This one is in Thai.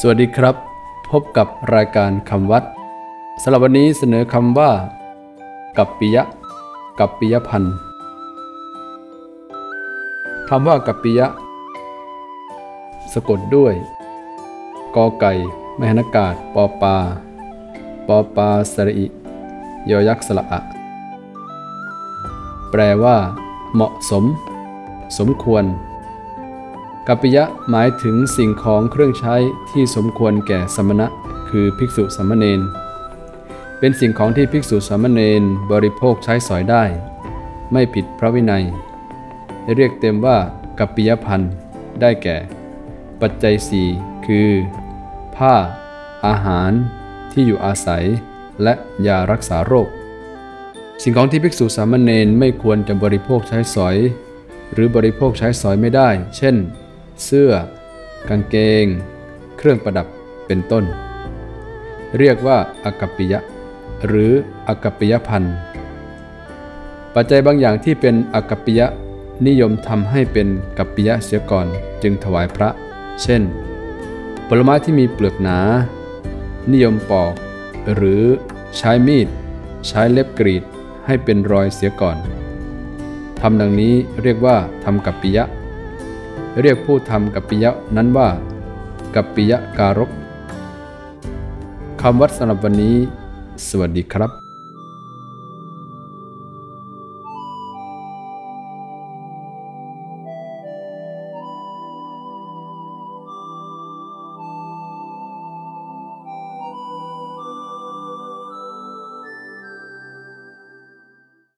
สวัสดีครับ พบกับรายการคำวัดสำหรับวันนี้เสนอคำว่า กัปปิยะ กัปปิยพันธ์คำว่ากัปปิยะ สะกดด้วยกอไก่มหนากาศปอปาปอปาสระอิยอยักษ์สระอะ แปลว่า เหมาะสม สมควร กัปปิยะหมายถึงสิ่งของเครื่องใช้ที่สมควรแก่สมณะ คือภิกษุสามเณรเป็นสิ่งของที่ภิกษุสามเณรบริโภคใช้สอยได้ ไม่ผิดพระวินัย เรียกเต็มว่ากัปปิยพันธ์ได้แก่ ปัจจัยสี่คือ ผ้า อาหาร ที่อยู่อาศัย และยารักษาโรค สิ่งของที่ภิกษุสามเณรไม่ควรจะบริโภคใช้สอย หรือบริโภคใช้สอยไม่ได้ เช่น เสื้อ กางเกง เครื่องประดับเป็นต้น เรียกว่าอากัปปิยะ หรืออากัปปิยพันธ์ปัจจัยบางอย่างที่เป็นอากัปปิยะนิยมทำให้เป็นกัปปิยะเสียก่อนจึงถวายพระ เช่น ผลไม้ที่มีเปลือกหนา นิยมปอก หรือใช้มีด ใช้เล็บกรีดให้เป็นรอยเสียก่อนทำดังนี้เรียกว่าทำกัปปิยะ เรียกผู้ทำกัปปิยะนั้นว่า กัปปิยะการกคำวัดสำหรับวันนี้ สวัสดีครับ